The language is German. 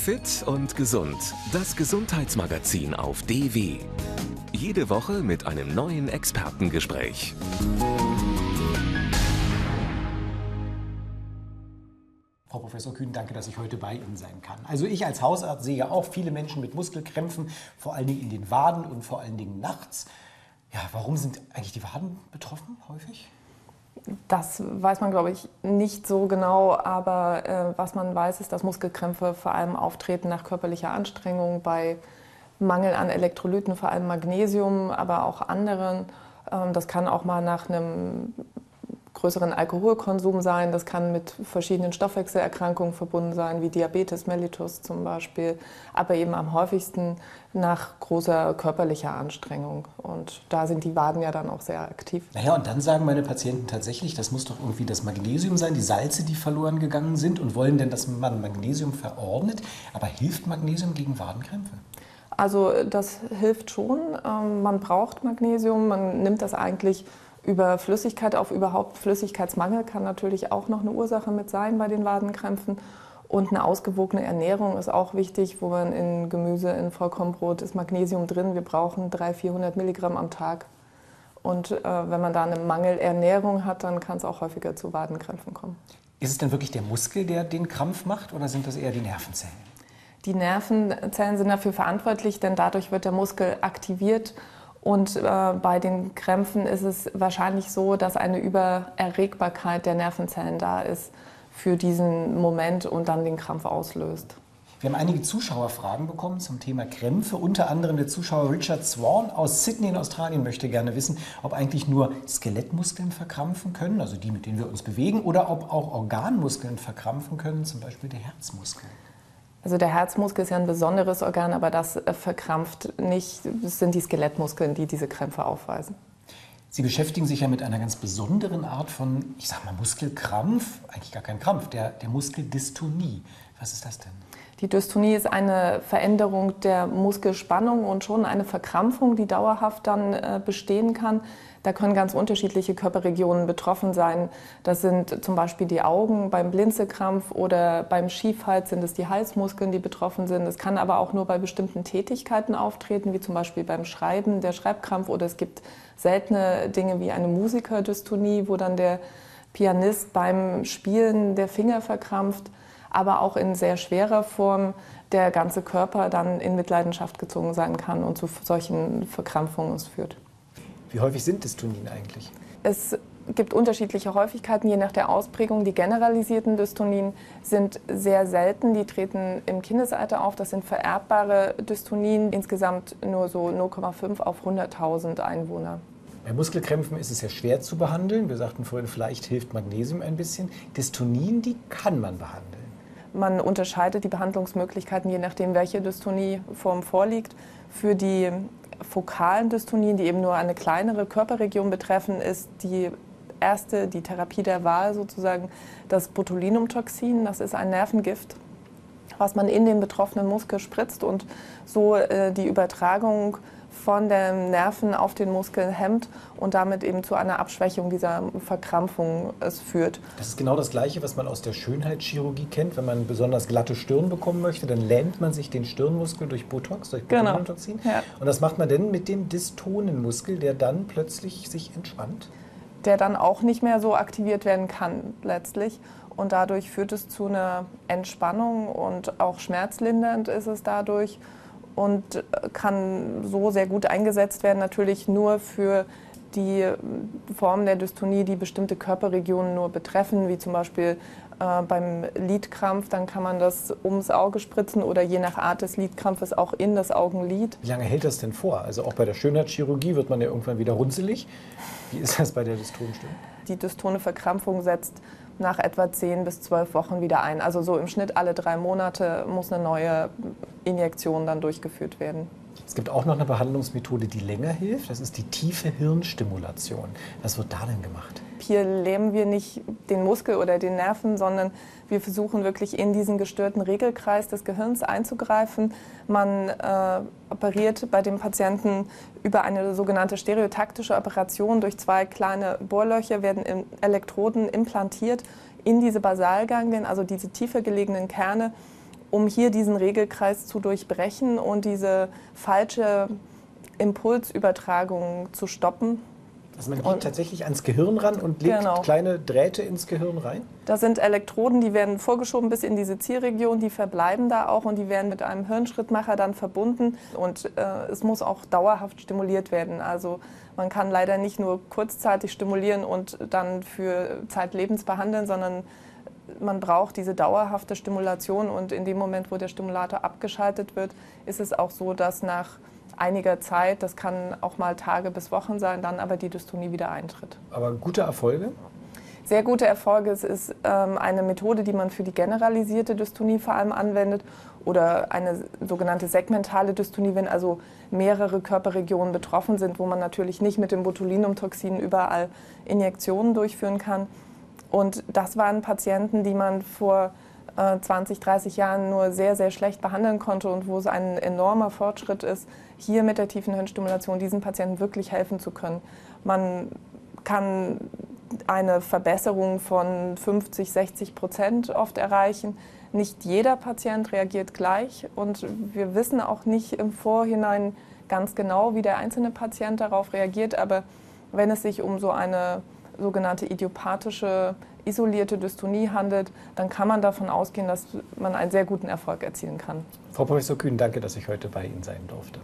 Fit und gesund. Das Gesundheitsmagazin auf DW. Jede Woche mit einem neuen Expertengespräch. Frau Professor Kühn, danke, dass ich heute bei Ihnen sein kann. Also ich als Hausarzt sehe ja auch viele Menschen mit Muskelkrämpfen, vor allen Dingen in den Waden und vor allen Dingen nachts. Ja, warum sind eigentlich die Waden betroffen häufig? Das weiß man, glaube ich, nicht so genau, aber äh, was man weiß, ist, dass Muskelkrämpfe vor allem auftreten nach körperlicher Anstrengung, bei Mangel an Elektrolyten, vor allem Magnesium, aber auch anderen. Ähm, das kann auch mal nach einem größeren Alkoholkonsum sein. Das kann mit verschiedenen Stoffwechselerkrankungen verbunden sein, wie Diabetes mellitus zum Beispiel, aber eben am häufigsten nach großer körperlicher Anstrengung. Und da sind die Waden ja dann auch sehr aktiv. Naja, und dann sagen meine Patienten tatsächlich, das muss doch irgendwie das Magnesium sein, die Salze, die verloren gegangen sind und wollen denn, dass man Magnesium verordnet. Aber hilft Magnesium gegen Wadenkrämpfe? Also das hilft schon. Ähm, man braucht Magnesium. Man nimmt das eigentlich über Flüssigkeit auf überhaupt Flüssigkeitsmangel kann natürlich auch noch eine Ursache mit sein bei den Wadenkrämpfen. Und eine ausgewogene Ernährung ist auch wichtig, wo man in Gemüse, in Vollkornbrot ist Magnesium drin. Wir brauchen 300, 400 Milligramm am Tag. Und äh, wenn man da eine Mangelernährung hat, dann kann es auch häufiger zu Wadenkrämpfen kommen. Ist es denn wirklich der Muskel, der den Krampf macht, oder sind das eher die Nervenzellen? Die Nervenzellen sind dafür verantwortlich, denn dadurch wird der Muskel aktiviert und äh, bei den Krämpfen ist es wahrscheinlich so, dass eine Übererregbarkeit der Nervenzellen da ist für diesen Moment und dann den Krampf auslöst. Wir haben einige Zuschauerfragen bekommen zum Thema Krämpfe. Unter anderem der Zuschauer Richard Swan aus Sydney in Australien möchte gerne wissen, ob eigentlich nur Skelettmuskeln verkrampfen können, also die, mit denen wir uns bewegen, oder ob auch Organmuskeln verkrampfen können, zum Beispiel der Herzmuskel. Also der Herzmuskel ist ja ein besonderes Organ, aber das äh, verkrampft nicht. Es sind die Skelettmuskeln, die diese Krämpfe aufweisen. Sie beschäftigen sich ja mit einer ganz besonderen Art von, ich sag mal, Muskelkrampf, eigentlich gar kein Krampf, der, der Muskeldystonie. Was ist das denn? Die Dystonie ist eine Veränderung der Muskelspannung und schon eine Verkrampfung, die dauerhaft dann äh, bestehen kann. Da können ganz unterschiedliche Körperregionen betroffen sein. Das sind zum Beispiel die Augen beim Blinzelkrampf oder beim Schiefhals sind es die Halsmuskeln, die betroffen sind. Es kann aber auch nur bei bestimmten Tätigkeiten auftreten, wie zum Beispiel beim Schreiben der Schreibkrampf oder es gibt seltene Dinge wie eine Musikerdystonie, wo dann der Pianist beim Spielen der Finger verkrampft, aber auch in sehr schwerer Form der ganze Körper dann in Mitleidenschaft gezogen sein kann und zu solchen Verkrampfungen es führt. Wie häufig sind Dystonien eigentlich? Es gibt unterschiedliche Häufigkeiten je nach der Ausprägung. Die generalisierten Dystonien sind sehr selten. Die treten im Kindesalter auf. Das sind vererbbare Dystonien. Insgesamt nur so 0,5 auf 100.000 Einwohner. Bei Muskelkrämpfen ist es ja schwer zu behandeln. Wir sagten vorhin, vielleicht hilft Magnesium ein bisschen. Dystonien, die kann man behandeln. Man unterscheidet die Behandlungsmöglichkeiten je nachdem, welche Dystonieform vorliegt. Für die fokalen Dystonien, die eben nur eine kleinere Körperregion betreffen, ist die erste, die Therapie der Wahl sozusagen das Botulinumtoxin. Das ist ein Nervengift, was man in den betroffenen Muskel spritzt und so äh, die Übertragung von den Nerven auf den Muskel hemmt und damit eben zu einer Abschwächung dieser Verkrampfung es führt. Das ist genau das Gleiche, was man aus der Schönheitschirurgie kennt. Wenn man besonders glatte Stirn bekommen möchte, dann lähmt man sich den Stirnmuskel durch Botox, durch. Botulinumtoxin. Genau. Ja. Und das macht man dann mit dem dystonen Muskel, der dann plötzlich sich entspannt? Der dann auch nicht mehr so aktiviert werden kann letztlich. Und dadurch führt es zu einer Entspannung und auch schmerzlindernd ist es dadurch und kann so sehr gut eingesetzt werden, natürlich nur für die äh, Formen der Dystonie, die bestimmte Körperregionen nur betreffen, wie zum Beispiel äh, beim Lidkrampf, dann kann man das ums Auge spritzen oder je nach Art des Lidkrampfes auch in das Augenlid. Wie lange hält das denn vor? Also auch bei der Schönheitschirurgie wird man ja irgendwann wieder runzelig. Wie ist das bei der Dystonstörung? Die dystone Verkrampfung setzt nach etwa 10 bis 12 Wochen wieder ein. Also so im Schnitt alle drei Monate muss eine neue Injektion dann durchgeführt werden. Es gibt auch noch eine Behandlungsmethode, die länger hilft. Das ist die tiefe Hirnstimulation. Was wird da denn gemacht? Hier lähmen wir nicht den Muskel oder den Nerven, sondern wir versuchen wirklich in diesen gestörten Regelkreis des Gehirns einzugreifen. Man äh, operiert bei dem Patienten über eine sogenannte stereotaktische Operation. Durch zwei kleine Bohrlöcher werden Elektroden implantiert in diese Basalganglien, also diese tiefer gelegenen Kerne um hier diesen Regelkreis zu durchbrechen und diese falsche Impulsübertragung zu stoppen. Also man geht tatsächlich ans Gehirn ran und legt genau. kleine Drähte ins Gehirn rein? Da sind Elektroden, die werden vorgeschoben bis in diese Zielregion, die verbleiben da auch und die werden mit einem Hirnschrittmacher dann verbunden. Und äh, es muss auch dauerhaft stimuliert werden. Also man kann leider nicht nur kurzzeitig stimulieren und dann für zeitlebens behandeln, sondern man braucht diese dauerhafte Stimulation und in dem Moment, wo der Stimulator abgeschaltet wird, ist es auch so, dass nach einiger Zeit, das kann auch mal Tage bis Wochen sein, dann aber die Dystonie wieder eintritt. Aber gute Erfolge? Sehr gute Erfolge. Es ist ähm, eine Methode, die man für die generalisierte Dystonie vor allem anwendet oder eine sogenannte segmentale Dystonie, wenn also mehrere Körperregionen betroffen sind, wo man natürlich nicht mit dem Botulinumtoxin überall Injektionen durchführen kann. Und das waren Patienten, die man vor 20, äh, 30 Jahren nur sehr, sehr schlecht behandeln konnte und wo es ein enormer Fortschritt ist, hier mit der tiefen Hirnstimulation diesen Patienten wirklich helfen zu können. Man kann eine Verbesserung von 50, 60 Prozent oft erreichen. Nicht jeder Patient reagiert gleich und wir wissen auch nicht im Vorhinein ganz genau, wie der einzelne Patient darauf reagiert. Aber wenn es sich um so eine sogenannte idiopathische isolierte Dystonie handelt, dann kann man davon ausgehen, dass man einen sehr guten Erfolg erzielen kann. Frau Professor Kühn, danke, dass ich heute bei Ihnen sein durfte.